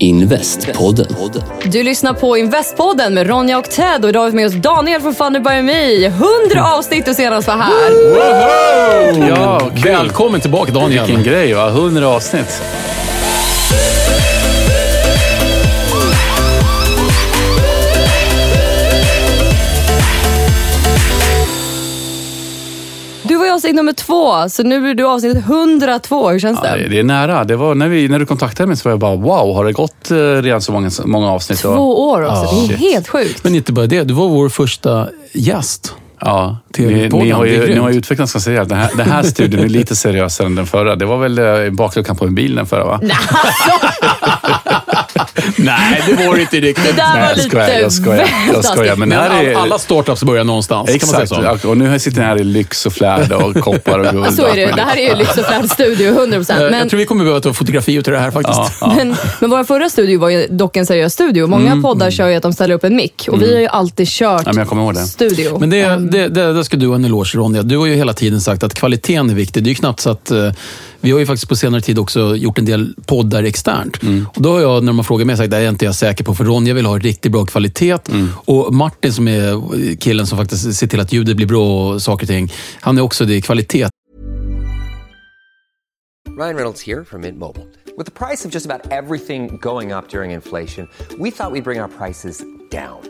Investpodden. Du lyssnar på Investpodden med Ronja och Ted och idag har vi med oss Daniel från Funny by Me. 100 avsnitt du senast var här. Ja, kul. Välkommen tillbaka Daniel. Vilken grej va? 100 avsnitt. Du var i avsnitt nummer två, så nu är du avsnitt 102. Hur känns Ja, det? det är nära. Det var när, vi, när du kontaktade mig så var jag bara wow, har det gått eh, redan så många, många avsnitt? Två år också. det är shit. helt sjukt. Men inte bara det, du var vår första gäst. Ja, ni, ni, har ju, ni har ju utvecklats ganska rejält. Den här, den här studion är lite seriösare än den förra. Det var väl eh, bakluckan på en bil den förra va? Nej, det var inte riktigt. Det där Nej, var lite skojar, jag skojar, jag skojar. Men Men är... all, alla startups börjar någonstans, kan man Exakt. säga så? Och nu sitter ni här i lyx och flärd och koppar och guld. Så är det. Det här är ju Lyx och Flärd Studio, 100%. Eh, Men, Jag tror vi kommer behöva ta fotografier till det här faktiskt. Ja, ja. men, men vår förra studio var ju dock en seriös studio. Många poddar kör ju att de ställer upp en mick och vi har ju alltid kört men jag kommer ihåg det. studio. Men det, Ehm, det, det, det ska du ha en eloge Ronja. Du har ju hela tiden sagt att kvaliteten är viktig. Det är ju knappt så att... Vi har ju faktiskt på senare tid också gjort en del poddar externt. Och då har jag, när man frågar mig, sagt att det är inte jag säker på. För Ronja vill ha riktigt bra kvalitet. Och Martin som är killen som faktiskt ser till att ljudet blir bra och saker och ting. Han är också det i kvalitet. Ryan Reynolds här från Mint Mobile. priset på nästan allt som går upp under inflationen, trodde vi att vi skulle bring våra priser down.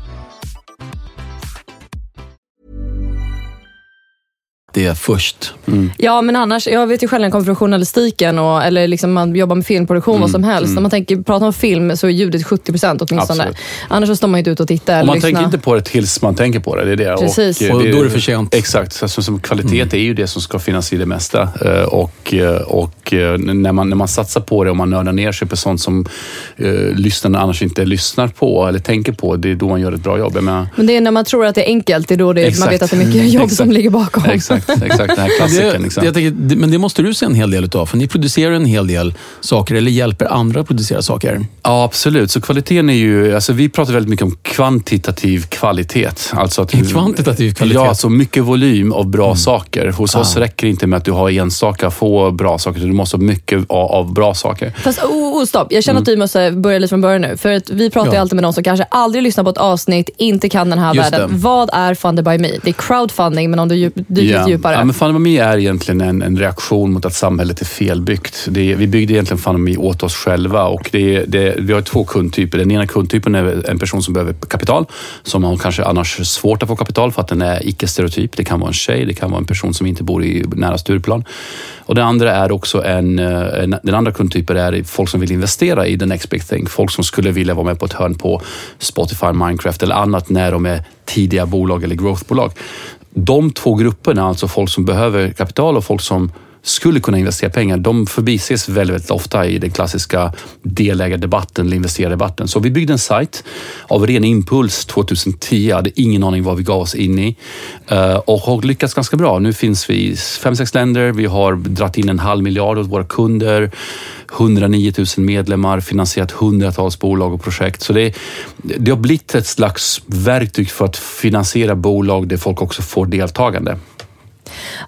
Det är först. Ja, men annars, jag vet ju själv när jag kommer från journalistiken och, eller liksom man jobbar med filmproduktion, vad som helst. När man tänker, pratar om film så är ljudet 70 procent åtminstone. Absolut. Annars så står man inte ut och tittar Och man lyssnar. tänker inte på det tills man tänker på det. det, är det. Precis. eh, Och då är det för sent. Exakt. Så, så, som kvalitet är ju det som ska finnas i det mesta. Eh, Och, eh, och när, man, när man satsar på det och man nördar ner sig på sånt som eh, lyssnarna annars inte lyssnar på eller tänker på, det är då man gör ett bra jobb. Menar, Men det är när man tror att det är enkelt, det är då det, man vet att det är mycket jobb Exakt. som ligger bakom. Exakt. Exakt, exakt. Den här klassikern. Liksom. Jag tänker, men det måste du se en hel del utav, för ni producerar en hel del saker, eller hjälper andra att producera saker. Ja, absolut. Så kvaliteten är ju... Alltså vi pratar väldigt mycket om kvantitativ kvalitet. Alltså att, kvantitativ kvalitet? Ja, alltså mycket volym av bra saker. Hos oss räcker det inte med att du har enstaka få bra saker, du måste ha mycket av, av bra saker. Fast oh, oh, stopp, jag känner att du måste börja lite från början nu. För att vi pratar ju Mm. Ja. alltid med någon som kanske aldrig lyssnat på ett avsnitt, inte kan den här Just världen. det. Vad är Funded by Me? Det är crowdfunding, men om du djup, dyker lite djupare. Ja, men Fanomi är egentligen en, en reaktion mot att samhället är felbyggt. Det är, vi byggde egentligen Fanomi åt oss själva och det, är- det, vi har två kundtyper. Den ena kundtypen är en person som behöver kapital, som har kanske annars svårt att få kapital för att den är icke-stereotyp. Det kan vara en tjej, det kan vara en person som inte bor i nära Stureplan. Och den andra är också en, eh, en, den andra kundtypen är folk som vill investera i the next big thing. Folk som skulle vilja vara med på ett hörn på Spotify, Minecraft eller annat när de är tidiga bolag eller growthbolag. De två grupperna, alltså folk som behöver kapital och folk som skulle kunna investera pengar, de förbises väldigt, väldigt ofta i den klassiska delägardebatten eller investerardebatten. Så vi byggde en sajt av ren impuls 2010. Jag hade ingen aning vad vi gav oss in i eh, och har lyckats ganska bra. Nu finns vi i fem, sex länder. Vi har dragit in en halv miljard åt våra kunder. 109 000 medlemmar, finansierat hundratals bolag och projekt. Så det, det har blivit ett slags verktyg för att finansiera bolag där folk också får deltagande.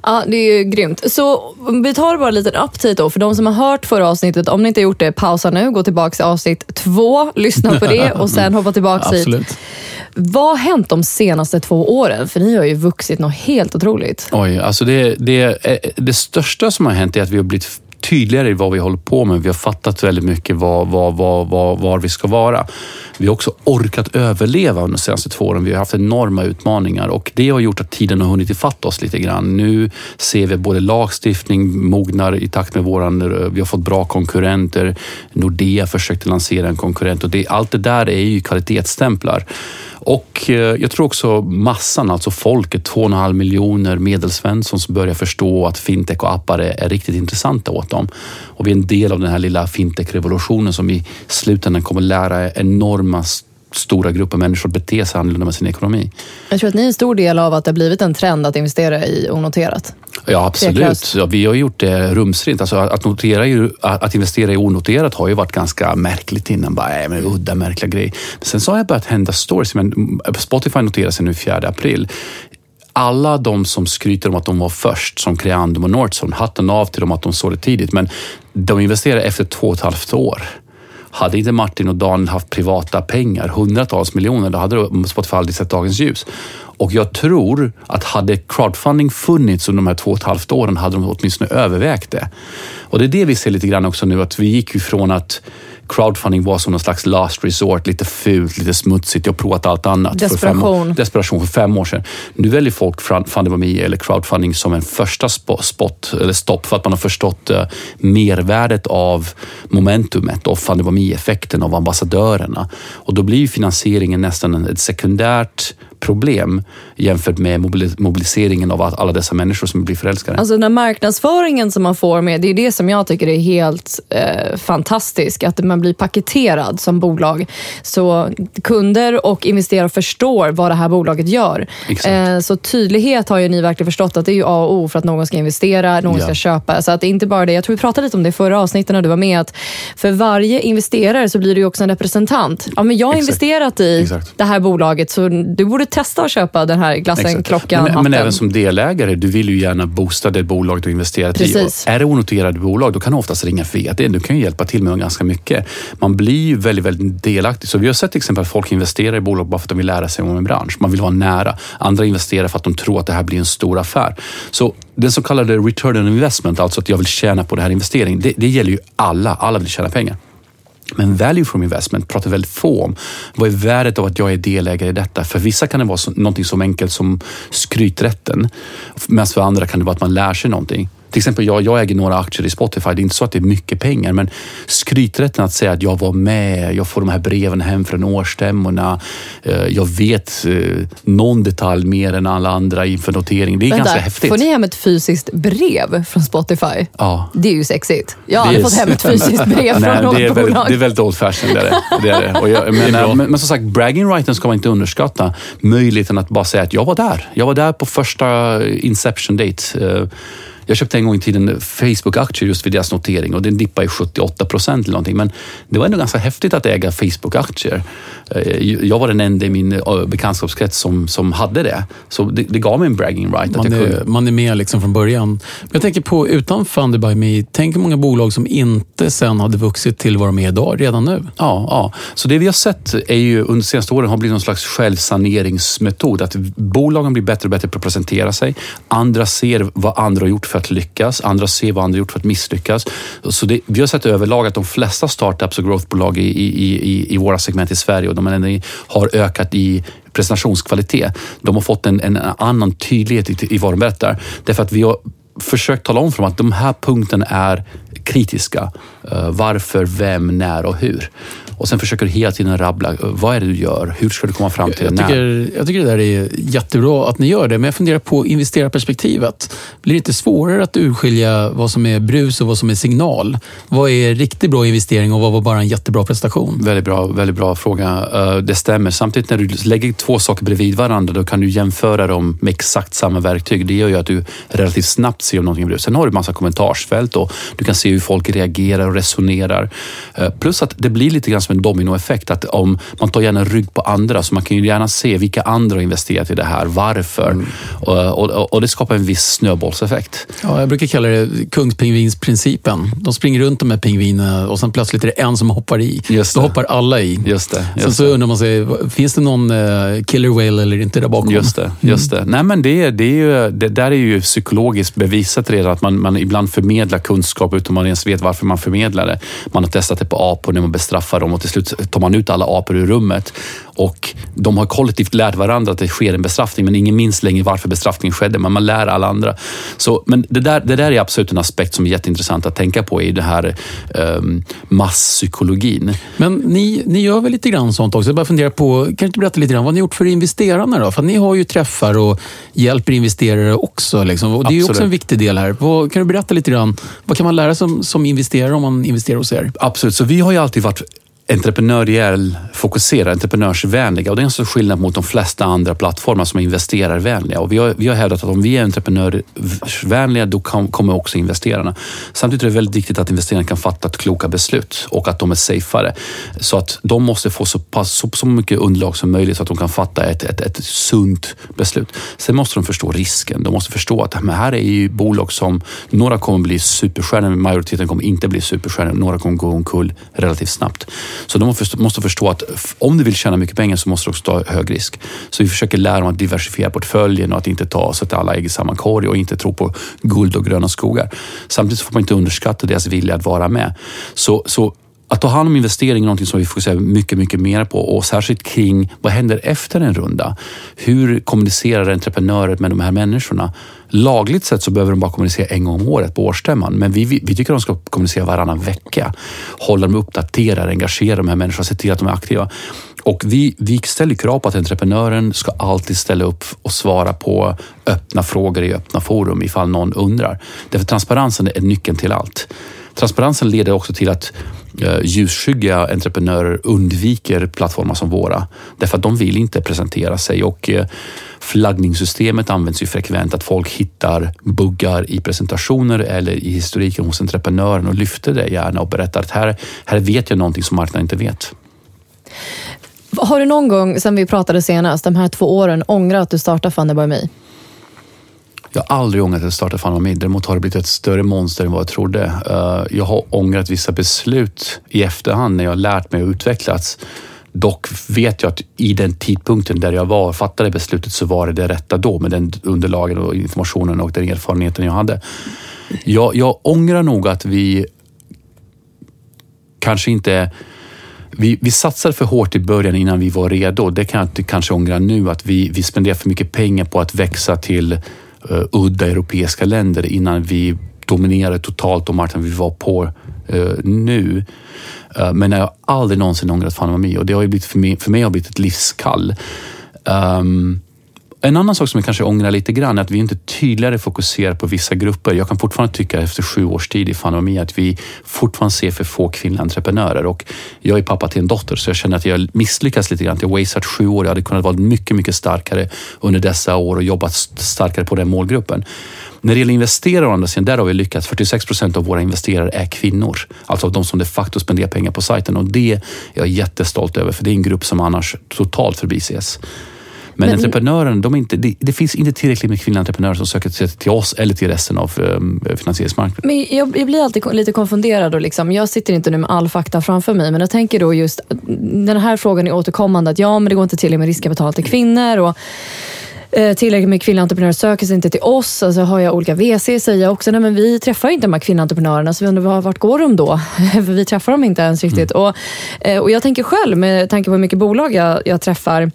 Ja, det är ju grymt. Så vi tar bara en liten update då. För de som har hört förra avsnittet, om ni inte har gjort det, pausa nu, gå tillbaka till avsnitt två, lyssna på det och sen hoppa tillbaka hit. Vad har hänt de senaste två åren? För ni har ju vuxit något helt otroligt. Oj, alltså det, det, det största som har hänt är att vi har blivit tydligare i vad vi håller på med. Vi har fattat väldigt mycket var, var, var, var, var vi ska vara. Vi har också orkat överleva under de senaste två åren. Vi har haft enorma utmaningar och det har gjort att tiden har hunnit ifatt oss lite grann. Nu ser vi både lagstiftning mognar i takt med våran... Vi har fått bra konkurrenter. Nordea försökte lansera en konkurrent och det, allt det där är ju kvalitetsstämplar. Och eh, jag tror också massan, alltså folket, 2,5 miljoner medelsvensson som börjar förstå att fintech och appar är, är riktigt intressanta åt dem. Och vi är en del av den här lilla fintech-revolutionen som i slutändan kommer lära enorma stora grupper människor att bete sig annorlunda med sin ekonomi. Jag tror att ni är en stor del av att det har blivit en trend att investera i onoterat. Ja, absolut. Ja, vi har gjort det rumsrent. Alltså, att, notera ju, att investera i onoterat har ju varit ganska märkligt innan. Bara, äh, men udda, märkliga grejer. Men sen så har det börjat hända stories. Men mm, Spotify noterar sig nu 4 april. Alla de som skryter om att de var först, som Creandum och Nordson, hatten av till dem att de såg det tidigt. Men de investerade efter två och ett halvt år. Hade inte Martin och Daniel haft privata pengar, hundratals miljoner, då hade Spotify aldrig sett dagens ljus. Och jag tror att hade crowdfunding funnits under de här två och ett halvt åren hade de åtminstone övervägt det. Och det är det vi ser lite grann också nu, att vi gick ju från att crowdfunding var som någon slags last resort, lite fult, lite smutsigt. Jag har provat allt annat. För fem år, Desperation. desperation för fem år sedan. Nu väljer folk Fundamami eller crowdfunding som en första spo- spot, eller stopp för att man har förstått eh, mervärdet av momentumet och Fundamami-effekten av ambassadörerna. Och då blir finansieringen nästan ett sekundärt problem jämfört med mobili- mobiliseringen av alla dessa människor som blir förälskade. Alltså den marknadsföringen som man får med, det är det som jag tycker är helt eh, fantastisk. Att man blir paketerad som bolag. Så kunder och investerare förstår vad det här bolaget gör. Exakt. Eh, så tydlighet har ju ni verkligen förstått att det är ju A och O för att någon ska investera, någon Ja. ska köpa. Så att det är inte bara det. Jag tror vi pratade lite om det i förra avsnittet när du var med. Att för varje investerare så blir ju också en representant. Ja, men jag har Exakt. investerat i Exakt. det här bolaget så du borde testa att köpa den här glassen, Exakt. klockan, men, men även som delägare, du vill ju gärna boosta det bolag du investerat i. Precis. Och Är det onoterade bolag, då kan du oftast ringa VD. Du kan ju hjälpa till med ganska mycket. Man blir ju väldigt, väldigt delaktig. Så vi har sett till exempel att folk investerar i bolag bara för att de vill lära sig om en bransch. Man vill vara nära. Andra investerar för att de tror att det här blir en stor affär. Så den så kallade return on investment, alltså att jag vill tjäna på den här investeringen, det, det gäller ju alla. Alla vill tjäna pengar. Men value from investment pratar väldigt få om. Vad är värdet av att jag är delägare i detta? För vissa kan det vara så, någonting så enkelt som skryträtten. Medan för andra kan det vara att man lär sig någonting. Till exempel, jag, jag äger några aktier i Spotify. Det är inte så att det är mycket pengar, men skryträtten att säga att jag var med, jag får de här breven hem från årsstämmorna, eh, jag vet eh, någon detalj mer än alla andra inför notering. Det är Vänta, ganska häftigt. Får ni hem ett fysiskt brev från Spotify? Ja. Det är ju sexigt. Jag har Det aldrig fått hem ett fysiskt brev Nej, från något det, är bolag. väldigt, det är väldigt old fashion. Det är det. Det är det. Och jag, men, bra. men, men som sagt, bragging righten ska man inte underskatta. Möjligheten att bara säga att jag var där. Jag var där på första inception date. Jag köpte en gång i tiden Facebook-aktier just vid deras notering och den dippade i 78 procent eller någonting. Men det var ändå ganska häftigt att äga Facebook-aktier. Eh, Jag var den enda i min eh, bekantskapskrets som, som hade det. Så det, det gav mig en bragging right. Att Man jag är, kunde. man är med liksom från början. Men jag tänker på, utan Funded by Me, tänk hur många bolag som inte sen hade vuxit till vad de är idag, redan nu. Ja, ja, så det vi har sett är ju under de senaste åren har blivit någon slags självsaneringsmetod. Att bolagen blir bättre och bättre på att presentera sig. Andra ser vad andra har gjort för att lyckas. Andra ser vad andra gjort för att misslyckas. Så det, vi har sett överlag att de flesta startups och growthbolag i, i, i, i våra segment i Sverige och de har ökat i presentationskvalitet. De har fått en, en annan tydlighet i, i vad de berättar. Därför att vi har försökt tala om för dem att de här punkterna är kritiska. Eh, varför, vem, när och hur. Och sen försöker du hela tiden rabbla. eh, Vad är det du gör? Hur ska du komma fram till Jag det? När? tycker, jag tycker det där är jättebra att ni gör det, men jag funderar på investerarperspektivet. Blir det inte svårare att urskilja vad som är brus och vad som är signal? Vad är riktigt bra investering och vad var bara en jättebra prestation? Väldigt bra, väldigt bra fråga. Eh, Det stämmer. Samtidigt när du lägger två saker bredvid varandra, då kan du jämföra dem med exakt samma verktyg. Det gör ju att du relativt snabbt ser om någonting är brus. Sen har du massa kommentarsfält och du kan se hur folk reagerar och resonerar. Eh, Plus att det blir lite grann som en dominoeffekt. Att om man tar gärna rygg på andra, så man kan ju gärna se vilka andra har investerat i det här, varför. Och, och, och det skapar en viss snöbollseffekt. Ja, jag brukar kalla det kungspingvinsprincipen. De springer runt de här pingvinerna och sen plötsligt är det en som hoppar i. Just Då det. hoppar alla i. Just det. Sen Just så det. undrar man sig, finns det någon eh, killer whale eller inte där bakom? Just det. Just det. Nej, men det, det, är ju, det där är ju psykologiskt bevisat redan att man, man ibland förmedlar kunskap utan man ens vet varför man förmedlar det. Man har testat det på apor när man bestraffar dem och till slut tar man ut alla apor ur rummet och de har kollektivt lärt varandra att det sker en bestraffning men ingen minns längre varför bestraffningen skedde men man lär alla andra. Så, men det där, det där är absolut en aspekt som är jätteintressant att tänka på i det här um, masspsykologin. Men ni, ni gör väl lite grann sånt också? Jag bara funderar på, kan du inte berätta lite grann vad ni gjort för investerarna då? För ni har ju träffar och hjälper investerare också. Liksom. Och det är ju också en viktig del här. Vad, kan du berätta lite grann, vad kan man lära sig som, som investerare om man investerar hos er? Absolut, så vi har ju alltid varit entreprenöriell fokuserade, entreprenörsvänliga och det är en stor skillnad mot de flesta andra plattformar som är investerarvänliga. Och vi, har, vi har hävdat att om vi är entreprenörsvänliga då kan, kommer också investerarna. Samtidigt är det väldigt viktigt att investerarna kan fatta kloka beslut och att de är safeare. Så att de måste få så, pass, så, så mycket underlag som möjligt så att de kan fatta ett, ett, ett sunt beslut. Sen måste de förstå risken. De måste förstå att men här är ju bolag som, några kommer bli superstjärnor, men majoriteten kommer inte bli superstjärnor. Några kommer gå omkull relativt snabbt. Så de måste- förstå att om du vill tjäna mycket pengar så måste du också ta hög risk. Så vi försöker lära dem att diversifiera portföljen och att inte ta så att alla ägg i samma korg och inte tro på guld och gröna skogar. Samtidigt får man inte underskatta deras vilja att vara med. Så, så att ta hand om investering är något som vi fokuserar mycket, mycket mer på och särskilt kring vad händer efter en runda? Hur kommunicerar entreprenörer med de här människorna? Lagligt sett så behöver de bara kommunicera en gång om året på årsstämman, men vi, vi, tycker de ska kommunicera varannan vecka. Hålla dem uppdaterade, engagera de här människorna, se till att de är aktiva. Och vi, vi ställer krav på att entreprenören ska alltid ställa upp och svara på öppna frågor i öppna forum ifall någon undrar. Därför transparensen är nyckeln till allt. Transparensen leder också till att Eh, ljusskygga entreprenörer undviker plattformar som våra. Därför att de vill inte presentera sig och eh, flaggningssystemet används ju frekvent att folk hittar buggar i presentationer eller i historiken hos entreprenören och lyfter det gärna och berättar att här, här vet jag någonting som marknaden inte vet. Har du någon gång, sen vi pratade senast, de här två åren, ångrat att du startade Funderby Me? Jag har aldrig ångrat att starta Fan mig. Däremot har det blivit ett större monster än vad jag trodde. Eh, jag har ångrat vissa beslut i efterhand när jag har lärt mig och utvecklats. Dock vet jag att i den tidpunkten där jag var och fattade beslutet så var det det rätta då med den underlagen och informationen och den erfarenheten jag hade. Jag, jag ångrar nog att vi kanske inte vi, vi satsade för hårt i början innan vi var redo. Det kan jag inte kanske ångra nu, att vi, vi spenderade för mycket pengar på att växa till uh, udda europeiska länder innan vi dominerade totalt de marknaden vi var på uh, nu. Uh, men jag har aldrig någonsin ångrat fan mig och det har ju blivit för mig, för mig har det blivit ett livskall. Um, en annan sak som jag kanske ångrar lite grann är att vi inte tydligare fokuserar på vissa grupper. Jag kan fortfarande tycka efter sju års tid i Fanomi att vi fortfarande ser för få kvinnliga entreprenörer. Och jag är pappa till en dotter så jag känner att jag misslyckas lite grann. Jag har wasted sju år. Jag hade kunnat vara mycket, mycket starkare under dessa år och jobbat starkare på den målgruppen. När det gäller investerare å andra sidan, där har vi lyckats. 46 procent av våra investerare är kvinnor. Alltså de som de facto spenderar pengar på sajten och det är jag jättestolt över för det är en grupp som annars totalt förbises. Men, men entreprenören, de inte, det, det, finns inte tillräckligt med kvinnliga entreprenörer som söker sig till oss eller till resten av um, finansieringsmarknaden. Men jag, jag, blir alltid lite konfunderad. Och liksom, jag sitter inte nu med all fakta framför mig, men jag tänker då just den här frågan är återkommande. Att ja, men det går inte till med riskkapital till kvinnor. Och, eh, tillräckligt med kvinnliga entreprenörer söker sig inte till oss. Alltså har jag olika VC säger jag också, nej men vi träffar inte de här kvinnliga entreprenörerna, så vi undrar vart går de då? För vi träffar dem inte ens riktigt. Mm. Och, eh, och jag tänker själv, med tanke på hur mycket bolag jag, jag träffar,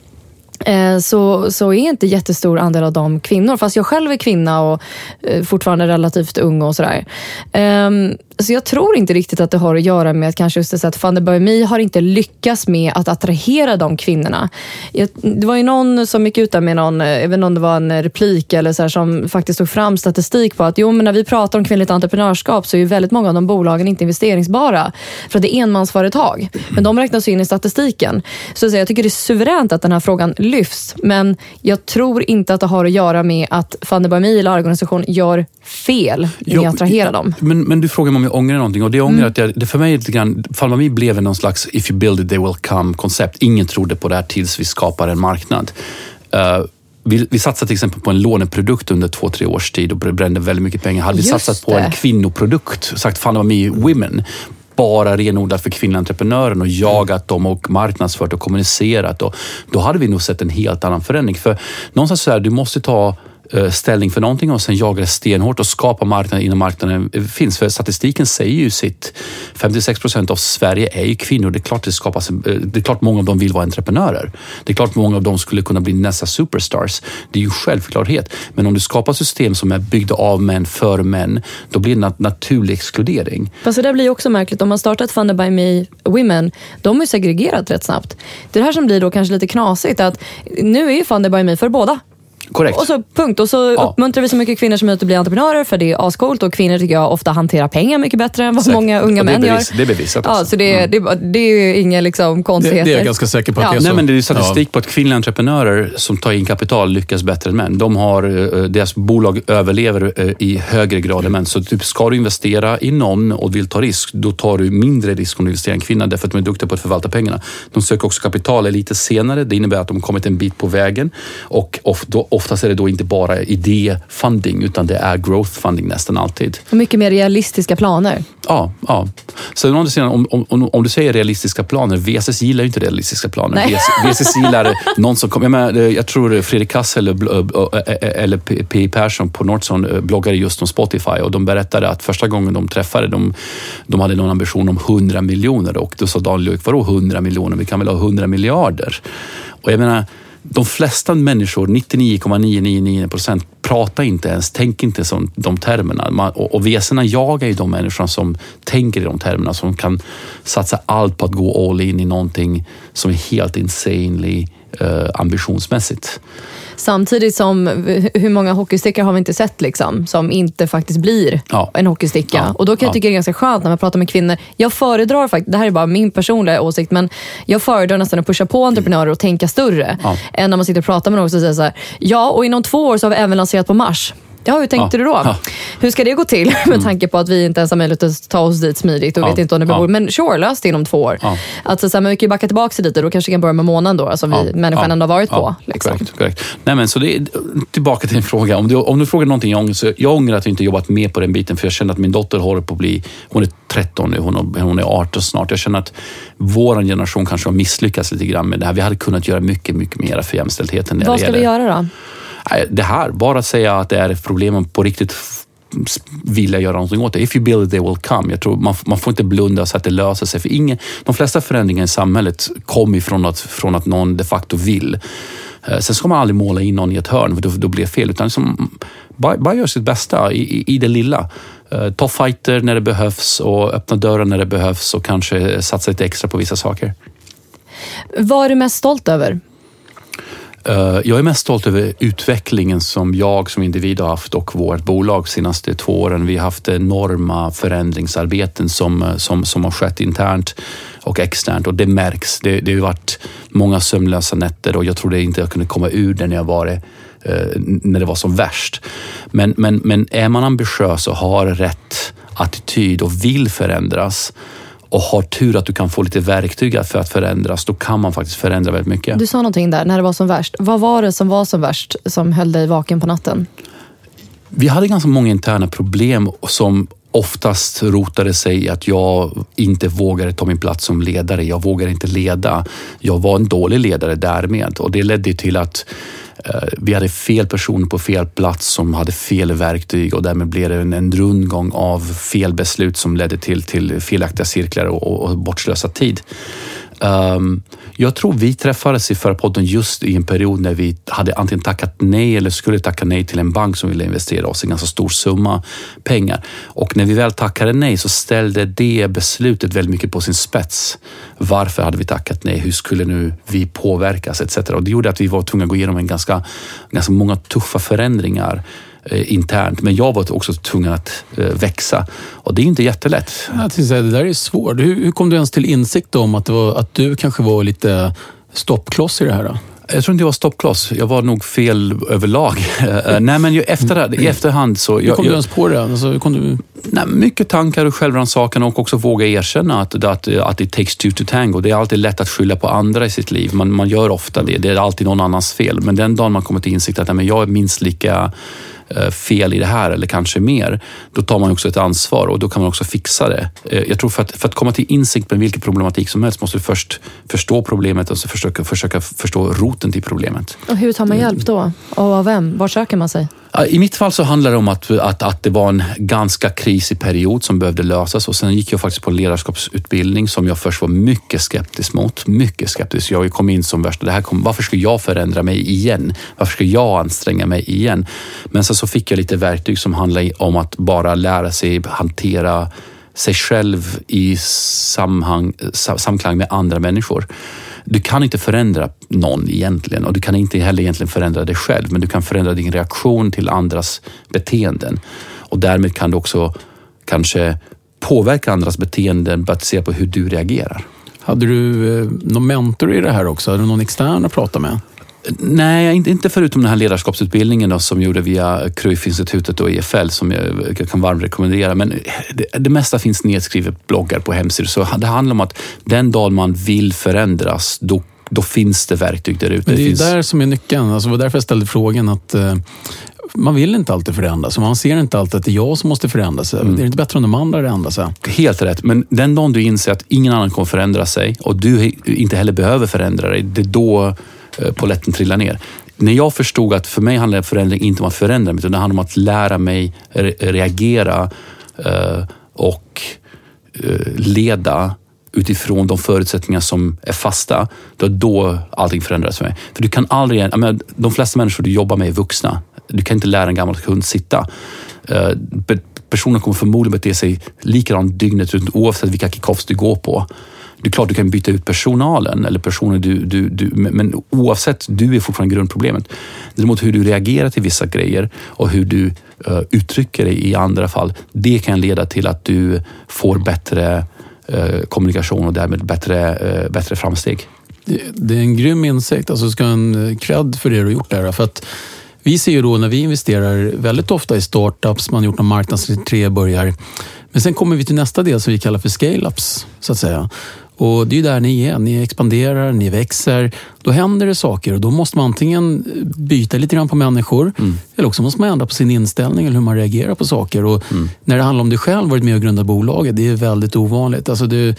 Eh, så, så är inte jättestor andel av dem kvinnor. Fast jag själv är kvinna och eh, fortfarande relativt ung och sådär. Um, så jag tror inte riktigt att det har att göra med att kanske just det att Fanny har inte lyckats med att attrahera de kvinnorna. Jag, det var ju någon som gick ut där med någon, eh, jag vet inte om det var en replik eller så här, som faktiskt tog fram statistik på att jo, men när vi pratar om kvinnligt entreprenörskap så är ju väldigt många av de bolagen inte investeringsbara. För att det är enmansföretag. Men de räknas in i statistiken. Så jag tycker det är suveränt att den här frågan lyfts. Men jag tror inte att det har att göra med att Fanny eller organisation gör fel i att attrahera dem. Men, men du frågar mig om jag ångrar någonting och det ångrar mm. att jag, det för mig lite grann, Falmami blev någon slags if you build it they will come koncept. Ingen trodde på det här tills vi skapar en marknad. Uh, vi, vi satsade till exempel på en låneprodukt under två, tre års tid och brände väldigt mycket pengar. Hade vi Just satsat på det. en kvinnoprodukt, sagt Falmami Women, bara renodlat för kvinnliga entreprenörer och jagat dem och marknadsfört och kommunicerat. Och då hade vi nog sett en helt annan förändring. För någonstans så här, du måste ta Eh, ställning för någonting och sen jagar det stenhårt och skapar marknaden innan marknaden eh, finns. För statistiken säger ju sitt. 56 procent av Sverige är ju kvinnor. Det är klart det skapas, eh, det är klart många av dem vill vara entreprenörer. Det är klart många av dem skulle kunna bli nästa superstars. Det är ju självklarhet. Men om du skapar system som är byggda av män för män, då blir det en naturlig exkludering. Fast det där blir också märkligt. Om man startar ett Funded by Me Women, de är segregerat rätt snabbt. Det är det här som blir då kanske lite knasigt. att Nu är ju Funded by Me för båda. Korrekt. Och så punkt. Och så ja. uppmuntrar vi så mycket kvinnor som möjligt att bli entreprenörer för det är ascoolt och kvinnor tycker jag ofta hanterar pengar mycket bättre än vad Säkert. många unga män bevis, gör. Det är bevisat också. Ja, så det, mm. det, det, är inga liksom konstigheter. Det, det, är jag ganska säker på att ja. det är så. Nej, men det är statistik på att kvinnliga entreprenörer som tar in kapital lyckas bättre än män. De har, eh, deras bolag överlever eh, i högre grad än män. Så typ, ska du investera i någon och vill ta risk, då tar du mindre risk om du investerar i en kvinna därför att de är duktiga på att förvalta pengarna. De söker också kapital lite senare. Det innebär att de har kommit en bit på vägen och oftast är det då inte bara idéfunding utan det är growth funding nästan alltid. Och mycket mer realistiska planer. Ja, ja. Så om, om, om, om du säger realistiska planer, VSS gillar ju inte realistiska planer. VSS gillar någon som kommer... Jag, menar, jag tror Fredrik Kass eller, eller P. Persson på Nordson bloggade just om Spotify och de berättade att första gången de träffade, de, de hade någon ambition om 100 miljoner och då sa Daniel Lök, vadå 100 miljoner? Vi kan väl ha 100 miljarder? Och jag menar, de flesta människor, 99,999 procent, pratar inte ens, tänker inte som de termerna. Man, och, och VSarna jagar ju de människorna som tänker i de termerna, som kan satsa allt på att gå all in i någonting som är helt insanely eh, ambitionsmässigt. Samtidigt som, hur många hockeystickor har vi inte sett liksom, som inte faktiskt blir ja. en hockeysticka? Ja. Och då kan jag tycka det är ganska skönt när man pratar med kvinnor. Jag föredrar faktiskt, det här är bara min personliga åsikt, men jag föredrar nästan att pusha på entreprenörer och tänka större. Än när man sitter och pratar med någon och säger så här, ja och inom två år så har vi även lanserat på Mars. Ja, hur tänkte ja. du då? Ja. Hur ska det gå till med mm. tanke på att vi inte ens har möjlighet att ta oss dit smidigt och ja. vet inte om det beror. Men sure, lös det inom två år. Ja. Alltså, så här, men vi kan ju backa tillbaka lite, då kanske vi kan börja med månaden då, alltså vi människan ändå har varit på. Liksom. Correct, correct. Nej, men, så det är, tillbaka till din fråga. Om du, om du frågar någonting jag ångrar, så jag ångrar att vi inte jobbat mer på den biten, för jag känner att min dotter håller på att bli, hon är 13 nu, hon, hon är 18 snart. Jag känner att vår generation kanske har misslyckats lite grann med det här. Vi hade kunnat göra mycket, mycket mer för jämställdheten. Vad ska vi göra då? Det här, bara säga att det är ett problem på riktigt vilja göra någonting åt det. If you build it, they will come. Jag tror man, man får inte blunda så att det löser sig. För ingen, de flesta förändringar i samhället kommer från att, från att någon de facto vill. Eh, sen ska man aldrig måla in någon i ett hörn, för då, då blir det fel. Utan liksom, bara, bara gör sitt bästa i, i, i det lilla. Eh, ta fighter när det behövs och öppna dörren när det behövs och kanske satsa lite extra på vissa saker. Vad är du mest stolt över? Eh, jag är mest stolt över utvecklingen som jag som individ har haft och vårt bolag de senaste två åren. Vi har haft enorma förändringsarbeten som, eh, som, som har skett internt och externt och det märks. Det, det har varit många sömnlösa nätter och jag trodde inte jag kunde komma ur det när jag var eh, det när det var som värst. Men, men, men är man ambitiös och har rätt attityd och vill förändras och har tur att du kan få lite verktyg för att förändras, då kan man faktiskt förändra väldigt mycket. Du sa någonting där, när det var som värst. Vad var det som var som värst som höll dig vaken på natten? Vi hade ganska många interna problem som oftast rotade sig i att jag inte vågade ta min plats som ledare. Jag vågade inte leda. Jag var en dålig ledare därmed och det ledde till att Eh, vi hade fel personer på fel plats som hade fel verktyg och därmed blev det en, en rundgång av fel beslut som ledde till, till felaktiga cirklar och, och, och bortslösad tid. Um, jag tror vi träffades i förra podden just i en period när vi hade antingen tackat nej eller skulle tacka nej till en bank som ville investera oss en ganska stor summa pengar. Och när vi väl tackade nej så ställde det beslutet väldigt mycket på sin spets. Varför hade vi tackat nej? Hur skulle nu vi påverkas? Etc. Och det gjorde att vi var tvungna att gå igenom en ganska, ganska många tuffa förändringar eh, internt. Men jag var också tvungen att eh, växa. Och det är inte jättelätt. Jag säga, det där är svårt. Hur, hur kom du ens till insikt om att, var, att du kanske var lite stoppkloss i det här? Då? Jag tror inte jag var stoppkloss. Jag var nog fel överlag. Eh, nej, men ju efter, i efterhand så... Hur Jag, kom du jag, ens på det? Alltså, hur kom du... nej, mycket tankar och självrannsakan och också våga erkänna att, att, att it takes two to tango. Det är alltid lätt att skylla på andra i sitt liv. Man, man gör ofta det. Det är alltid någon annans fel. Men den dagen man kommer till insikt att nej, men jag är minst lika fel i det här eller kanske mer, då tar man också ett ansvar och då kan man också fixa det. Eh, Jag tror för att, för att komma till insikt med vilken problematik som helst måste du först förstå problemet och så försöka, försöka förstå roten till problemet. Och hur tar man hjälp då? Och av vem? Var söker man sig? I mitt fall så handlar det om att, att, att det var en ganska krisig period som behövde lösas och sen gick jag faktiskt på en ledarskapsutbildning som jag först var mycket skeptisk mot. Mycket skeptisk. Jag kom in som värsta, det här kom, varför ska jag förändra mig igen? Varför ska jag anstränga mig igen? Men sen så fick jag lite verktyg som handlar om att bara lära sig hantera sig själv i samhang, samklang med andra människor. Du kan inte förändra någon egentligen och du kan inte heller egentligen förändra dig själv, men du kan förändra din reaktion till andras beteenden. Och därmed kan du också kanske påverka andras beteenden baserat på hur du reagerar. Hade du eh, någon mentor i det här också? Hade du någon extern att prata med? Nej, inte, inte förutom den här ledarskapsutbildningen då, som gjorde via Cruyff-institutet och EFL som jag, jag kan varmt rekommendera. Men det, det mesta finns nedskrivet bloggar på hemsidor. Så det handlar om att den dag man vill förändras, då, då finns det verktyg där ute. Det är finns... där som är nyckeln. Alltså, det var därför jag ställde frågan. att eh, Man vill inte alltid förändras. och Man ser inte alltid att det är jag som måste förändra sig. Det är inte bättre om de andra ändrar sig. Helt rätt, men den dagen du inser att ingen annan kommer förändra sig och du inte heller behöver förändra dig, det är då poletten polletten trillar ner. När jag förstod att för mig handlar förändring inte om att förändra mig, utan det handlar om att lära mig re- reagera eh, och eh, leda utifrån de förutsättningar som är fasta, då är då allting förändras för mig. För du kan aldrig, jag menar, de flesta människor du jobbar med är vuxna. Du kan inte lära en gammal hund sitta. Eh, Personen kommer förmodligen bete sig likadant dygnet runt oavsett vilka kickoffs du går på. Det är klart du kan byta ut personalen eller personer du, du, du men- oavsett, du är fortfarande grundproblemet. Däremot hur du reagerar till vissa grejer och hur du uh, uttrycker dig i andra fall, det kan leda till att du får bättre uh, kommunikation och därmed bättre, uh, bättre framsteg. Det, det är en grym insikt. Alltså, du ska ha en cred för det du har gjort där. För att vi ser ju då när vi investerar väldigt ofta i startups, man har gjort någon marknadsentré, börjar. Men sen kommer vi till nästa del som vi kallar för scale-ups, så att säga. Och det är där ni är. Ni expanderar, ni växer. Då händer det saker och då måste man antingen byta lite grann på människor eller också måste man ändra på sin inställning eller hur man reagerar på saker. Och När det handlar om dig själv, varit med och grundat bolaget, det är väldigt ovanligt. Alltså du,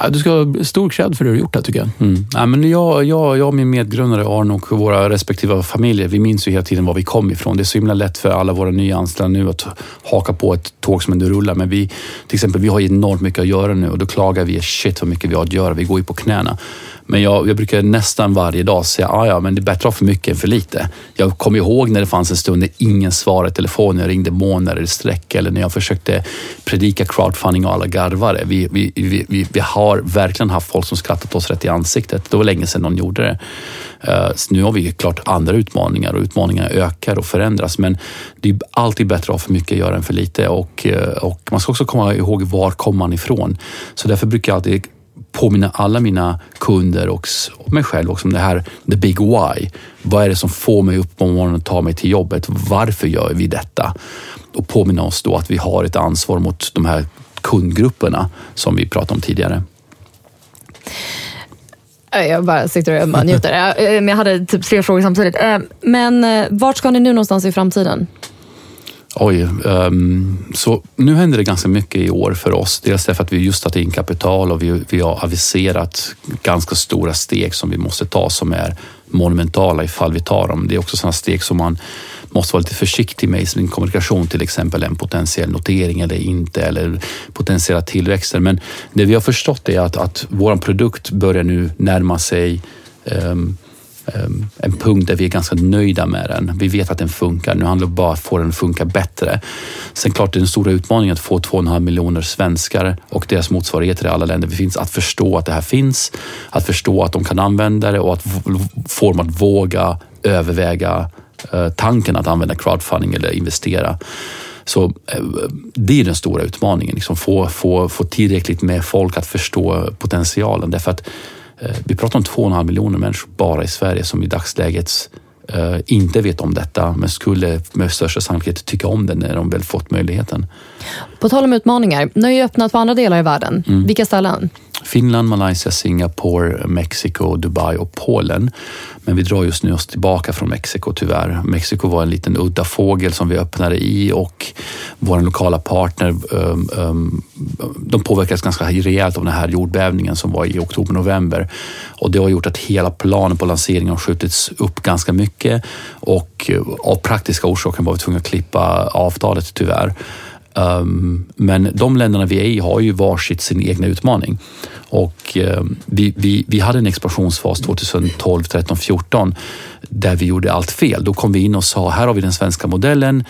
ja, du ska ha stor cred för det du har gjort här tycker jag. Mm. Ja, men jag, jag, jag och min medgrundare Arne och våra respektive familjer, vi minns ju hela tiden var vi kom ifrån. Det är så himla lätt för alla våra nya anställda nu att haka på ett tåg som ändå rullar. Men vi, till exempel, vi har enormt mycket att göra nu och då klagar vi shit vad mycket vi har att göra. Vi går ju på knäna. Men jag, jag brukar nästan varje dag säga, ah, ja men det är bättre att ha för mycket än för lite. Jag kommer ihåg när det fanns en stund när ingen svarade i telefonen, jag ringde månader i sträck eller när jag försökte predika crowdfunding och alla garvade. Vi, vi, vi, vi, vi har verkligen haft folk som skrattat oss rätt i ansiktet. Det var länge sedan någon gjorde det. Eh, så nu har vi klart andra utmaningar och utmaningarna ökar och förändras. Men det är alltid bättre att ha för mycket att göra än för lite och, eh, och man ska också komma ihåg var kommer man ifrån. Så därför brukar jag alltid påminna alla mina kunder och mig själv också om det här, the big why. Vad är det som får mig upp på morgonen och tar mig till jobbet? Varför gör vi detta? Och påminna oss då att vi har ett ansvar mot de här kundgrupperna som vi pratade om tidigare. Jag bara sitter och njuter. Men jag hade typ tre frågor samtidigt. Men vart ska ni nu någonstans i framtiden? Oj, um, så nu händer det ganska mycket i år för oss. Dels därför att vi just tagit in kapital och vi, vi har aviserat ganska stora steg som vi måste ta som är monumentala ifall vi tar dem. Det är också sådana steg som man måste vara lite försiktig med i sin kommunikation, till exempel en potentiell notering eller inte, eller potentiella tillväxter. Men det vi har förstått är att, att vår produkt börjar nu närma sig um, Ehm, en punkt där vi är ganska nöjda med den. Vi vet att den funkar. Nu handlar det bara om att få den att funka bättre. Sen klart, det är den stora utmaningen att få 2,5 miljoner svenskar och deras motsvarigheter i alla länder vi finns att förstå att det här finns, att förstå att de kan använda det och att få dem att våga överväga eh, tanken att använda crowdfunding eller investera. Så eh, det är den stora utmaningen, liksom få, få, få tillräckligt med folk att förstå potentialen. Därför att vi pratar om 2,5 miljoner människor bara i Sverige som i dagsläget eh, inte vet om detta men skulle med största sannolikhet tycka om det när de väl fått möjligheten. På tal om utmaningar, ni har ju öppnat på andra delar i världen. Mm. Vilka ställen? Finland, Malaysia, Singapore, Mexiko, Dubai och Polen. Men vi drar just nu oss tillbaka från Mexiko tyvärr. Mexiko var en liten udda fågel som vi öppnade i och vår lokala partner um, um, de påverkades ganska rejält av den här jordbävningen som var i oktober-november. Och det har gjort att hela planen på lanseringen har skjutits upp ganska mycket och eh, av praktiska orsaker var vi tvungna att klippa avtalet tyvärr. Um, men de länderna vi är i har ju varsitt sin egna utmaning. Och um, vi, vi, vi hade en expansionsfas 2012, 13, 14 där vi gjorde allt fel. Då kom vi in och sa, här har vi den svenska modellen.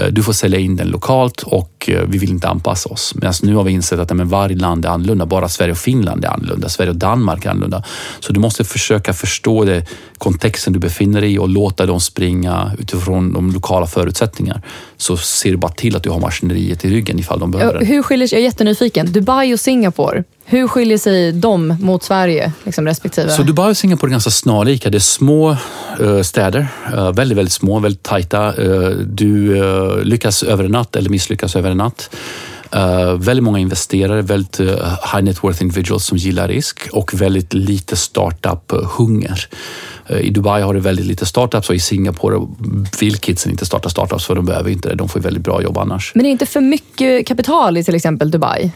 Uh, du får sälja in den lokalt och uh, vi vill inte anpassa oss. Medan nu har vi insett att men varje land är annorlunda. Bara Sverige och Finland är annorlunda. Sverige och Danmark är annorlunda. Så du måste försöka förstå det, kontexten du befinner dig i och låta dem springa utifrån de lokala förutsättningarna. Så ser du bara till att du har maskineriet i ryggen ifall de behöver det. Hur skiljer sig, jag är jättenyfiken, Dubai och Singapore. Hur skiljer sig de mot Sverige liksom respektive? Så Dubai och Singapore är ganska snarlika. Det är små uh, städer, uh, väldigt, väldigt små, väldigt tajta. Uh, du lyckas över en natt eller misslyckas över en natt. Uh, väldigt många investerare, väldigt uh, high net worth individuals som gillar risk och väldigt lite startup-hunger. Uh, I Dubai har det väldigt lite startups och i Singapore vill kidsen inte starta startups för de behöver inte det. De får väldigt bra jobb annars. Men är det inte för mycket kapital i till exempel Dubai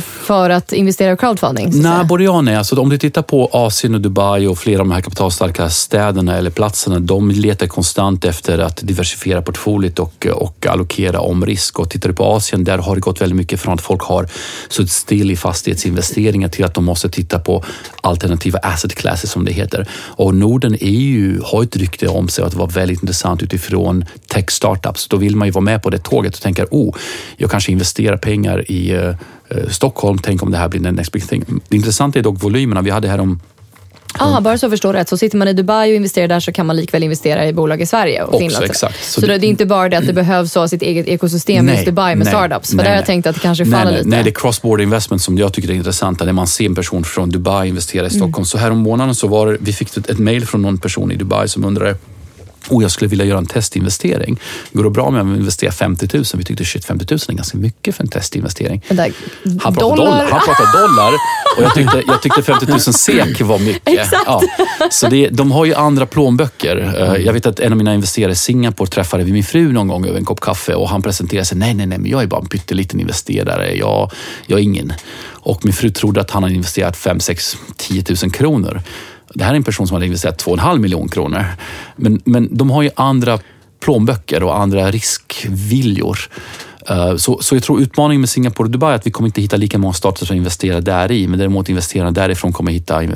för att investera i crowdfunding? Nej, både ja och nej. Alltså, om du tittar på Asien och Dubai och flera av de här kapitalstarka städerna eller platserna, de letar konstant efter att diversifiera portfoliet och, och allokera om risk. Och tittar du på Asien, där har det gått väldigt väldigt mycket från att folk har suttit still i fastighetsinvesteringar till att de måste titta på alternativa asset classes som det heter. Och Norden EU har ett rykte om sig att vara väldigt intressant utifrån tech startups. Då vill man ju vara med på det tåget och tänka, oh, jag kanske investerar pengar i eh, eh, Stockholm, tänk om det här blir the next big thing. Det intressanta är dock volymerna. Vi hade här om Ah, bara så jag förstår rätt. Så sitter man i Dubai och investerar där så kan man likväl investera i bolag i Sverige och Också, Finland. Exakt. Så, så det, det, är inte bara det att det behövs ha sitt eget ekosystem nej, i Dubai med nej, startups. För nej, där har jag tänkt att det kanske faller nej, lite. Nej, det är cross-border investment som jag tycker är intressant. När man ser en person från Dubai investera i Stockholm. Mm. Så här om månaden så var vi fick ett, mail från någon person i Dubai som undrade oh, jag skulle vilja göra en testinvestering. Går det bra om jag investerar 50 000? Vi tyckte shit, 50 000 är ganska mycket för en testinvestering. Där, han pratade dollar. dollar. Han pratade dollar och jag tyckte, jag tyckte 50 000 SEK var mycket. Exakt. Ja. Så det, de har ju andra plånböcker. Eh, jag vet att en av mina investerare i Singapore träffade vi min fru någon gång över en kopp kaffe och han presenterade sig. Nej, nej, nej, men jag är bara en pytteliten investerare. Jag, jag är ingen. Och min fru trodde att han hade investerat 5, 6, 10 000 kronor. Det här är en person som har investerat 2,5 miljoner kronor. Men, men de har ju andra plånböcker och andra riskviljor. Eh, Så, så jag tror utmaningen med Singapore och Dubai är att vi kommer inte hitta lika många startups som investerar där i, men däremot investerarna därifrån kommer hitta eh,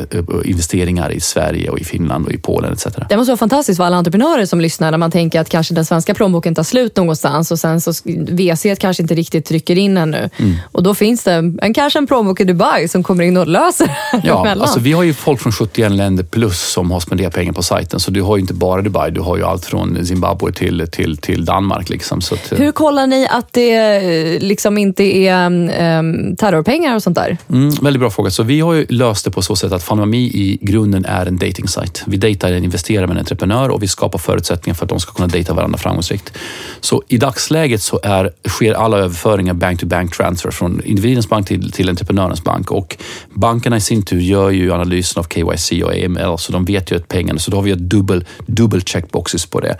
investeringar i Sverige och i Finland och i Polen etc. Det måste vara fantastiskt för alla entreprenörer som lyssnar när man tänker att kanske den svenska plånboken tar slut någonstans och sen så VC kanske inte riktigt trycker in ännu. Mm. Och då finns det en, kanske en plånbok i Dubai som kommer in och löser Ja, alltså vi har ju folk från 71 länder plus som har spenderat pengar på sajten. Så du har ju inte bara Dubai, du har ju allt från Zimbabwe till, till, till Danmark. Liksom. Att, eh, Hur kollar ni att det det eh, liksom inte är um, terrorpengar och sånt där? Mm, väldigt bra fråga. Så vi har ju löst det på så sätt att Fanmami i grunden är en dating site. Vi dejtar en investerare med en entreprenör och vi skapar förutsättningar för att de ska kunna dejta varandra framgångsrikt. Så i dagsläget så är, sker alla överföringar bank-to-bank transfer från individens bank till, till entreprenörens bank och bankerna i sin tur gör ju analysen av KYC och AML så de vet ju att pengarna, så då har vi ett dubbel, dubbel checkboxes på det.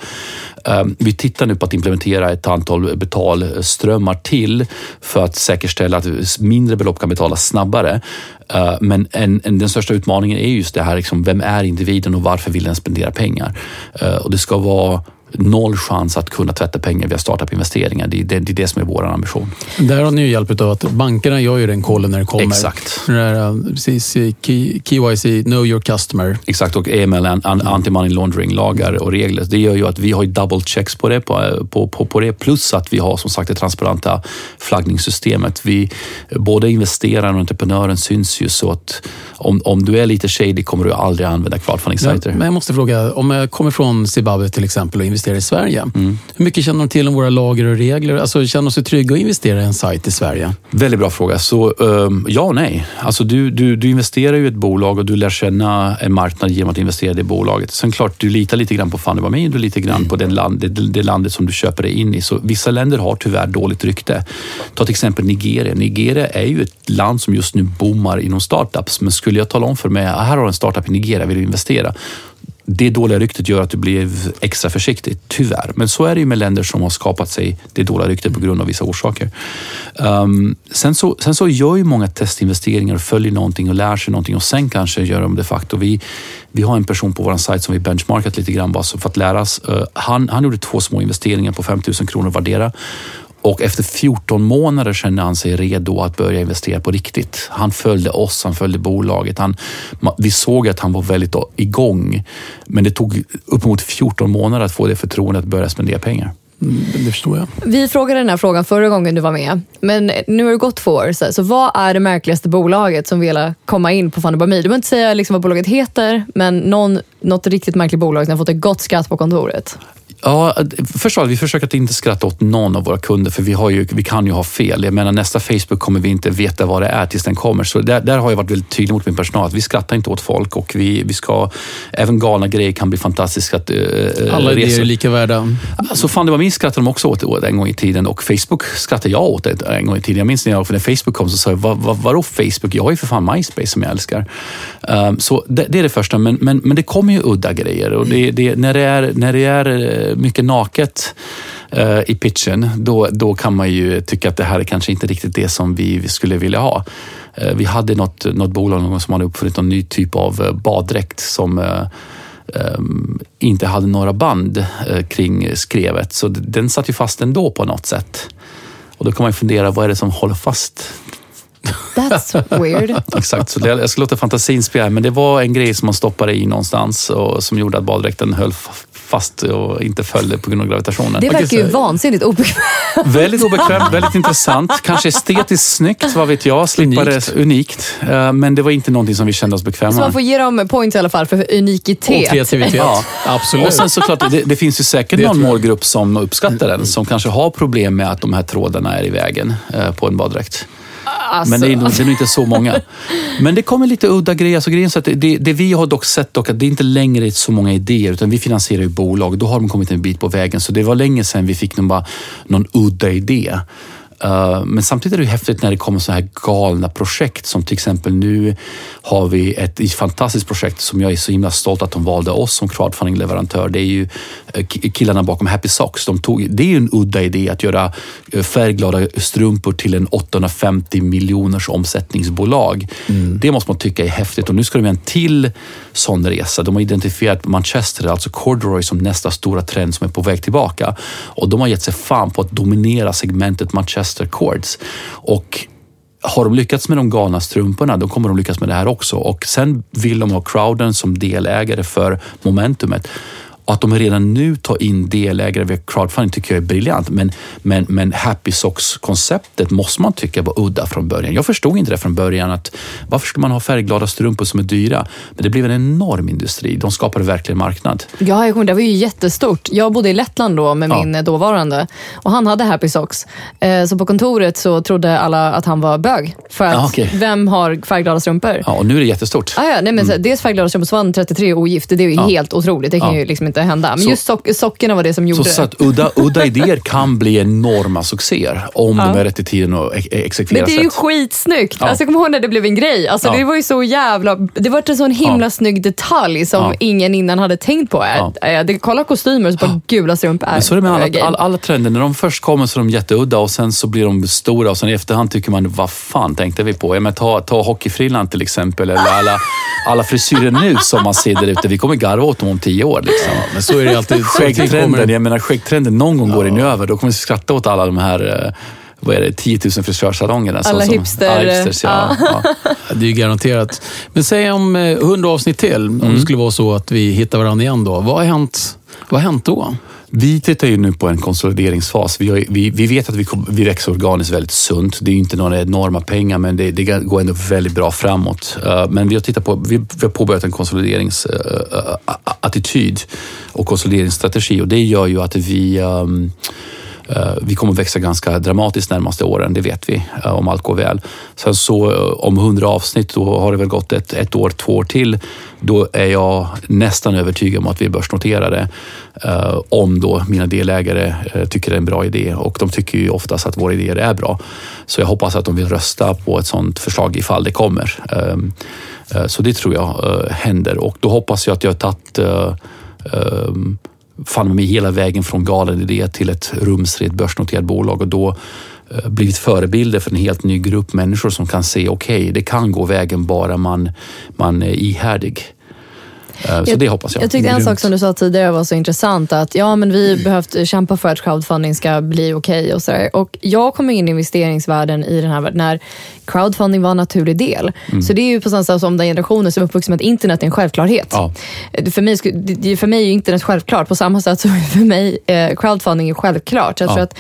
Um, vi tittar nu på att implementera ett antal eh, strömmar till för att säkerställa att mindre belopp kan betalas snabbare. Eh, men en, en, den största utmaningen är just det här, liksom, vem är individen och varför vill den spendera pengar? Eh, och det ska vara noll chans att kunna tvätta pengar via startup-investeringar. Det, det, det är det som är vår ambition. Där har ni hjälp av att bankerna gör ju den kollen när det kommer. Exakt. Precis, KYC, Know Your Customer. Exakt, och AML, an- anti-money laundering-lagar och regler. Det gör ju att vi har double checks på det, på, på, på, på det. Plus att vi har som sagt det transparenta flaggningssystemet. Vi, både investeraren och entreprenören syns ju så att om, om du är lite shady kommer du aldrig använda crowdfunding-sajter. Men jag måste fråga, om jag kommer från Zimbabwe till exempel och investerar i Sverige. Mm. Hur mycket känner de till om våra lagar och regler? Alltså, känner de sig trygga att investera i en sajt i Sverige? Väldigt bra fråga. Så um, ja och nej. Alltså du, du, du investerar ju i ett bolag och du lär känna en marknad genom att investera i det bolaget. Sen klart, du litar lite grann på Fundibami och du litar grann på den land, det, det landet som du köper dig in i. Så vissa länder har tyvärr dåligt rykte. Ta till exempel Nigeria. Nigeria är ju ett land som just nu boomar inom startups. Men skulle jag tala om för mig, här har du en startup i Nigeria, vill du investera? Det dåliga ryktet gör att du blir extra försiktig, tyvärr. Men så är det ju med länder som har skapat sig det dåliga ryktet på grund av vissa orsaker. Um, sen, så, sen så gör ju många testinvesteringar och följer någonting och lär sig någonting och sen kanske gör de de facto. Vi, vi har en person på vår sajt som vi benchmarkat lite grann bara för att lära oss. Uh, han, han gjorde två små investeringar på 5 000 kronor vardera. Och efter 14 månader kände han sig redo att börja investera på riktigt. Han följde oss, han följde bolaget. Han, vi såg att han var väldigt igång. Men det tog uppemot 14 månader att få det förtroendet att börja spendera pengar. Mm, Det förstår jag. Vi frågade den här frågan förra gången du var med, men nu har det gått två år. Så, så vad är det märkligaste bolaget som vill komma in på Funny Du behöver inte säga liksom vad bolaget heter, men någon, något riktigt märkligt bolag som har fått ett gott skratt på kontoret. Ja, först av allt, vi försöker att inte skratta åt någon av våra kunder för vi, har ju, vi kan ju ha fel. Jag menar nästa Facebook kommer vi inte veta vad det är tills den kommer. Så där, där har jag varit väldigt tydlig mot min personal att vi skrattar inte åt folk och vi, vi ska, även galna grejer kan bli fantastiska att uh, Alla idéer är lika värda. Alltså fan, det var min skrattade de också åt, åt en gång i tiden och Facebook skrattade jag åt en gång i tiden. Jag minns när, jag, när Facebook kom så sa jag, vad, vad, vadå Facebook? Jag har ju för fan MySpace som jag älskar. Um, så det, det är det första, men, men, men det kommer ju udda grejer och det, det, när, det är, när det är eh, mycket naket eh, i pitchen, då, då kan man ju tycka att det här är kanske inte riktigt det som vi skulle vilja ha. Eh, vi hade något, något bolag någon gång som hade uppfunnit någon ny typ av eh, baddräkt som inte hade några band kring skrevet. Så den satt ju fast ändå på något sätt. Och då kan man ju fundera, vad är det som håller fast? That's weird. Exakt, så det, jag ska låta fantasin spela, men det var en grej som man stoppade i någonstans och som gjorde att baddräkten höll fast och inte följde på grund av gravitationen. Det verkar ju vansinnigt obekvämt. Väldigt obekvämt, väldigt intressant. Kanske estetiskt snyggt, vad vet jag. Slippa Unikt. det unikt. Eh, Men det var inte någonting som vi kände oss bekväma Så man med. får ge dem points i alla fall för Och unikitet. kreativitet. Ja. Absolut. Och sen såklart, det, det finns ju säkert Det någon målgrupp som uppskattar den, som kanske har problem med att de här trådarna är i vägen eh, på en baddräkt. Alltså, Men det är, nog, det är nog inte så många. Men det kommer lite udda grejer. Alltså grejen är så att det, det vi har dock sett dock att det är inte längre så många idéer, utan vi finansierar ju bolag. Då har de kommit en bit på vägen. Så det var länge sedan vi fick någon, bara, någon udda idé. Eh, men samtidigt är det häftigt när det kommer så här galna projekt som till exempel nu har vi ett fantastiskt projekt som jag är så himla stolt att de valde oss som crowdfunding-leverantör. Det är ju eh, killarna bakom Happy Socks. De tog, det är ju en udda idé att göra eh, färgglada strumpor till en 850 miljoners omsättningsbolag. Det måste man tycka är häftigt och nu ska de göra en till sån resa. De har identifierat Manchester, alltså corduroy, som nästa stora trend som är på väg tillbaka. Och de har gett sig fan på att dominera segmentet Manchester Cords. Och har de lyckats med de galna strumporna, då kommer de lyckas med det här också. Och sen vill de ha crowden som delägare för momentumet. Och att de redan nu tar in delägare via crowdfunding tycker jag är briljant. Men, men, men Happy Socks-konceptet måste man tycka var udda från början. Jag förstod inte det från början. att Varför ska man ha färgglada strumpor som är dyra? Men det blev en enorm industri. De skapade verkligen marknad. Ja, jag kommer, det var ju jättestort. Jag bodde i Lettland då med Ja. min eh, dåvarande och han hade Happy Socks. Eh, Så på kontoret så trodde alla att han var bög. För att Ja, okej. vem har färgglada strumpor? Ja, och nu är det jättestort. Ah, ja, nej, men så, dels färgglada strumpor, så var han 33 och ogift. Det är ju helt otroligt. Det kan ju liksom inte hända. Men Så- just sock, sockerna var det som gjorde Så, så det. att udda, udda idéer kan bli enorma succéer om de är rätt i tiden och ex- exekveras Men det är ju rätt. skitsnyggt. Ja. Alltså, jag kommer ihåg när det blev en grej. Alltså, Ja. Det var ju så jävla... Det var en sån himla Ja. snygg detalj som Ja. ingen innan hade tänkt på. Ja. Ja. Det, kolla kostymer och så bara gula strumpor. Men så är det med alla, alla, alla trender. När de först kommer så är de jätteudda och sen så blir de stora och sen i efterhand tycker man, vad fan tänkte vi på? Ja, men ta, ta hockeyfrillan till exempel eller alla, alla frisyrer nu som man ser där ute. Vi kommer garva åt dem om tio år. Liksom. Men så är det alltid. Skäggtrenden, jag menar skäggtrenden, någon gång går den ju över. Då kommer vi skratta åt alla de här eh, vad är det, 10 000 frisörsalongerna. som- Alla som, hipster, Alla hipsters ja. ja. Det är ju garanterat. Men säg om eh, 100 avsnitt till, om Mm. det skulle vara så att vi hittar varandra igen då. Vad har hänt, vad har hänt då? Vi tittar ju nu på en konsolideringsfas. Vi, har, vi, vi vet att vi, vi växer organiskt väldigt sunt. Det är ju inte några enorma pengar, men det, det går ändå väldigt bra framåt. Eh, men vi har, tittat på, vi, vi har påbörjat en konsolideringsattityd eh, eh, och konsolideringsstrategi och det gör ju att vi um, Eh, vi kommer växa ganska dramatiskt de närmaste åren, det vet vi, eh, om allt går väl. Sen så eh, om 100 avsnitt, då har det väl gått ett, ett år, två år till. Då är jag nästan övertygad om att vi är börsnoterade. Om då mina delägare tycker det är en bra idé och de tycker ju oftast att våra idéer är bra. Så jag hoppas att de vill rösta på ett sådant förslag ifall det kommer. Så det tror jag händer och då hoppas jag att jag har tagit fann mig hela vägen från galen idé till ett rumsrent börsnoterat bolag och då eh, blivit förebilder för en helt ny grupp människor som kan se, okej, det kan gå vägen bara man, man är ihärdig. Eh, Så det hoppas jag. Jag tyckte en Grymt. sak som du sa tidigare var så intressant. Att ja, men vi behövt kämpa för att crowdfunding ska bli okej. och sådär. Och Jag kom in i investeringsvärlden i den här världen när crowdfunding var en naturlig del. Mm. Så det är ju på samma sätt som den generationen som är uppvuxen med att internet är en självklarhet. Ja. För, mig, för mig är ju internet självklart. På samma sätt som för mig eh, crowdfunding är självklart. Så jag Ja. tror att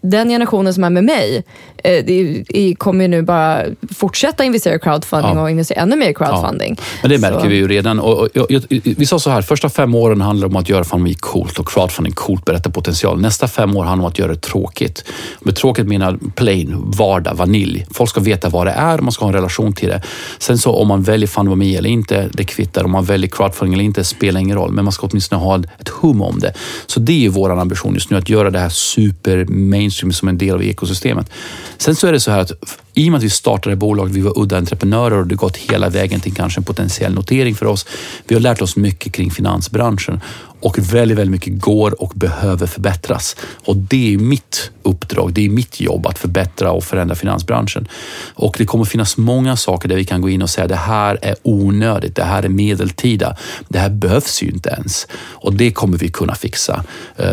den generationen som är med mig eh, kommer ju nu bara fortsätta investera i crowdfunding Ja. och investera ännu mer i crowdfunding. Men det märker Så- vi ju redan. Och, och, jag- jag- vi sa så här, första fem åren handlar om att göra Familj coolt och crowdfunding coolt, berätta potential. Nästa fem år handlar om att göra det tråkigt. Med tråkigt menar plain, vardag, vanilj. Folk ska veta vad det är, man ska ha en relation till det. Sen så om man väljer Familj eller inte, det kvittar. Om man väljer crowdfunding eller inte, spelar ingen roll. Men man ska åtminstone ha ett hum om det. Så det är ju vår ambition just nu, att göra det här super mainstream som en del av ekosystemet. Sen så är det så här att i och med att vi startade bolaget, vi var udda entreprenörer och det gått hela vägen till kanske en potentiell notering för oss. Vi har lärt oss mycket kring finansbranschen och väldigt, väldigt mycket går och behöver förbättras. Och det är mitt uppdrag, det är mitt jobb att förbättra och förändra finansbranschen. Och det kommer finnas många saker där vi kan gå in och säga det här är onödigt, det här är medeltida, det här behövs ju inte ens. Och det kommer vi kunna fixa. Eh,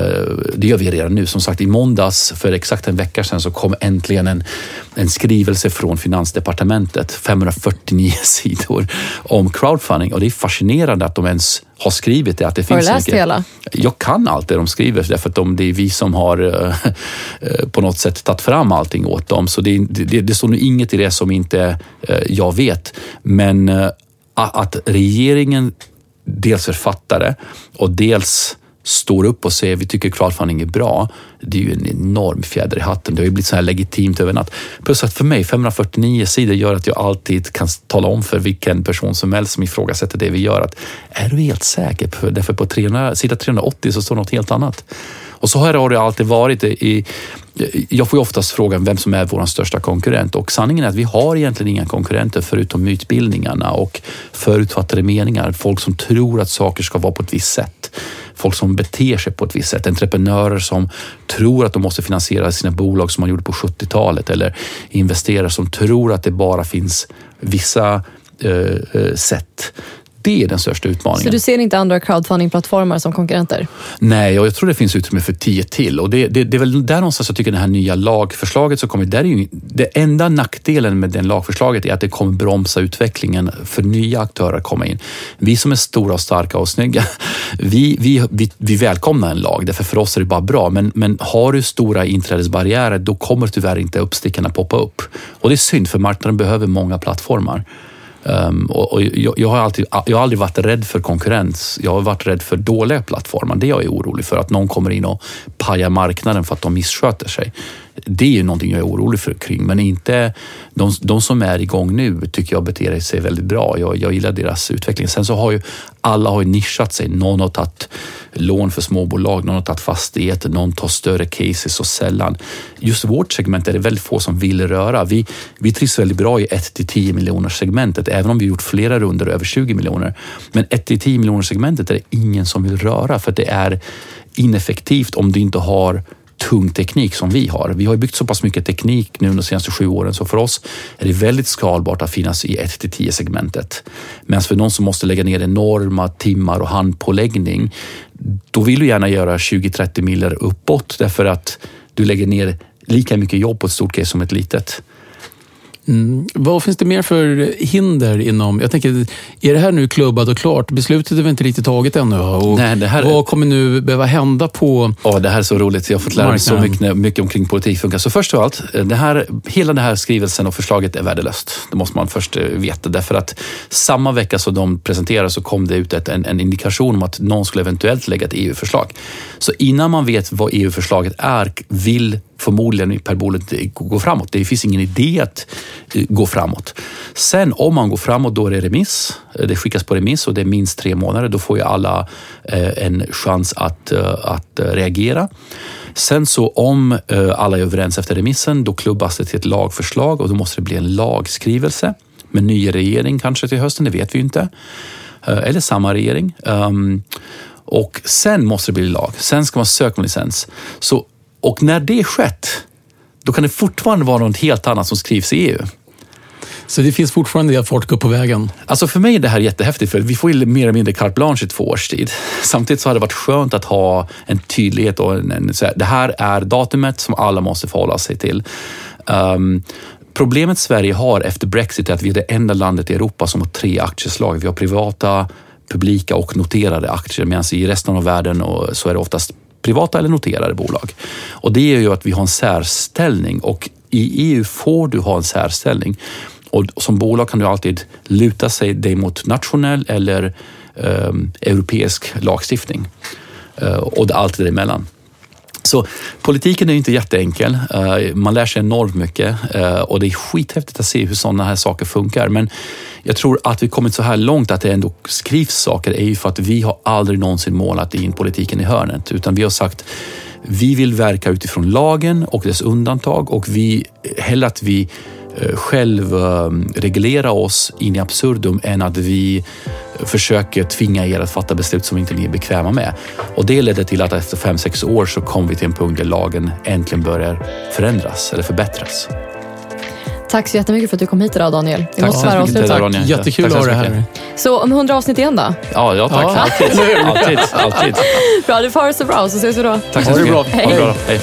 det gör vi redan nu. Som sagt, i måndags för exakt en vecka sedan så kom äntligen en, en skrivelse från Finansdepartementet, 549 sidor om crowdfunding. Och det är fascinerande att de ens har skrivit det. Att det Har du finns så läst mycket. hela? Jag kan allt det de skriver därför att de, det är vi som har eh, eh, på något sätt tagit fram allting åt dem. Så det, det, det står nog inget i det som inte eh, jag vet. Men att regeringen dels författar det och dels står upp och säger vi tycker crowdfunding är bra, det är ju en enorm fjäder i hatten. Det har ju blivit så här legitimt över natt. Plus att för mig, 549 sidor gör att jag alltid kan tala om för vilken person som helst som ifrågasätter det vi gör att är du helt säker? På, därför på 300, sida 380 så står något helt annat. Och så här har det alltid varit. I, jag får ju oftast frågan vem som är vår största konkurrent och sanningen är att vi har egentligen inga konkurrenter förutom mytbildningarna och förutfattade meningar. Folk som tror att saker ska vara på ett visst sätt. Folk som beter sig på ett visst sätt. Entreprenörer som tror att de måste finansiera sina bolag som man gjorde på 70-talet eller investerare som tror att det bara finns vissa eh, eh sätt det är den största utmaningen. Så du ser inte andra crowdfunding-plattformar som konkurrenter? Nej, och jag tror det finns utrymme för tio till. Och det, det, det är väl där någonstans jag tycker det här nya lagförslaget som kommer, där är ju, det enda nackdelen med det lagförslaget är att det kommer bromsa utvecklingen för nya aktörer att komma in. Vi som är stora och starka och snygga, vi, vi, vi, vi välkomnar en lag, därför för oss är det bara bra. Men, men har du stora inträdesbarriärer, då kommer tyvärr inte uppstickarna poppa upp. Och det är synd, för marknaden behöver många plattformar. Um, och, och jag, jag, har alltid, jag har aldrig varit rädd för konkurrens. Jag har varit rädd för dåliga plattformar. Det jag är orolig för, att någon kommer in och pajar marknaden för att de missköter sig. Det är ju någonting jag är orolig för kring, men inte de, de som är igång nu tycker jag beter sig väldigt bra. Jag, jag gillar deras utveckling. Sen så har ju alla har ju nischat sig. Någon har tagit lån för småbolag, någon har tagit fastigheter, någon tar större cases och sällan. Just vårt segment är det väldigt få som vill röra. Vi, vi trivs väldigt bra i 1 till 10 miljoner segmentet, även om vi gjort flera runder över 20 miljoner. Men 1 till 10 miljoner segmentet är det ingen som vill röra för det är ineffektivt om du inte har tung teknik som vi har. Vi har byggt så pass mycket teknik nu de senaste sju åren så för oss är det väldigt skalbart att finnas i 1 till 10 segmentet. Medan för någon som måste lägga ner enorma timmar och handpåläggning, då vill du gärna göra 20-30 miller uppåt därför att du lägger ner lika mycket jobb på ett stort case som ett litet. Mm. Vad finns det mer för hinder inom... Jag tänker, är det här nu klubbat och klart? Beslutet är väl inte riktigt taget ännu? Och Nej, det här vad kommer nu behöva hända på Ja, Det här är så roligt. Jag har fått lära mig så mycket, mycket omkring politik funkar. Så först av allt, det här, hela den här skrivelsen och förslaget är värdelöst. Det måste man först eh, veta. Därför att samma vecka som de presenterade så kom det ut ett, en, en indikation om att någon skulle eventuellt lägga ett EU-förslag. Så innan man vet vad EU-förslaget är, vill förmodligen per bolet gå framåt. Det finns ingen idé att eh, gå framåt. Sen om man går framåt, då är det remiss. Eh, det skickas på remiss och det är minst tre månader. Då får ju alla eh, en chans att, att reagera. Sen så om alla är överens efter remissen, då klubbas det till ett lagförslag och då måste det bli en lagskrivelse med ny regering kanske till hösten, det vet vi inte. Eller samma regering. Ehm, och sen måste det bli lag. Sen ska man söka om licens. Så och när det skett, då kan det fortfarande vara något helt annat som skrivs i EU. Så det finns fortfarande att folk går på vägen? Alltså för mig är det här jättehäftigt, för vi får ju mer eller mindre carte blanche i två års tid. Samtidigt så har det varit skönt att ha en tydlighet och en, en så här, det här är datumet som alla måste förhålla sig till. Um, problemet Sverige har efter Brexit är att vi är det enda landet i Europa som har tre aktieslag. Vi har privata, publika och noterade aktier, medan i resten av världen så är det oftast privata eller noterade bolag. Och det gör ju att vi har en särställning och i EU får du ha en särställning. Och som bolag kan du alltid luta sig dig mot nationell eller eh, europeisk lagstiftning. Eh, och allt däremellan. Så politiken är inte jätteenkel. Eh, man lär sig enormt mycket eh, och det är skithäftigt att se hur sådana här saker funkar. Men jag tror att vi kommit så här långt att det ändå skrivs saker är ju för att vi har aldrig någonsin målat in politiken i hörnet, utan vi har sagt vi vill verka utifrån lagen och dess undantag och vi, hellre att vi eh, själv reglera oss in i absurdum än att vi försöker tvinga er att fatta beslut som inte ni är bekväma med. Och det ledde till att efter fem sex år så kom vi till en punkt där lagen äntligen börjar förändras eller förbättras. Tack så jättemycket för att du kom hit idag Daniel. Vi måste tyvärr avsluta. Jättekul att ha dig här. Så om hundra avsnitt igen då? Ja, ja tack. Ja. Alltid. alltid. alltid. Bra, du får ha det så bra så ses vi då. Tack så mycket. Ha det bra. Hej. Ha det bra. Hej.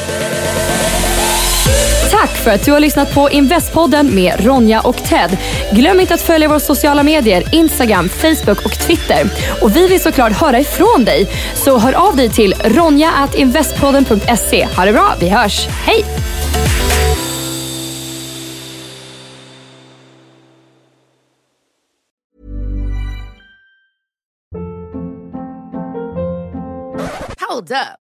Tack för att du har lyssnat på Investpodden med Ronja och Ted. Glöm inte att följa våra sociala medier, Instagram, Facebook och Twitter. Och vi vill såklart höra ifrån dig. Så hör av dig till ronja.investpodden.se. Ha det bra, vi hörs. Hej! Hold up.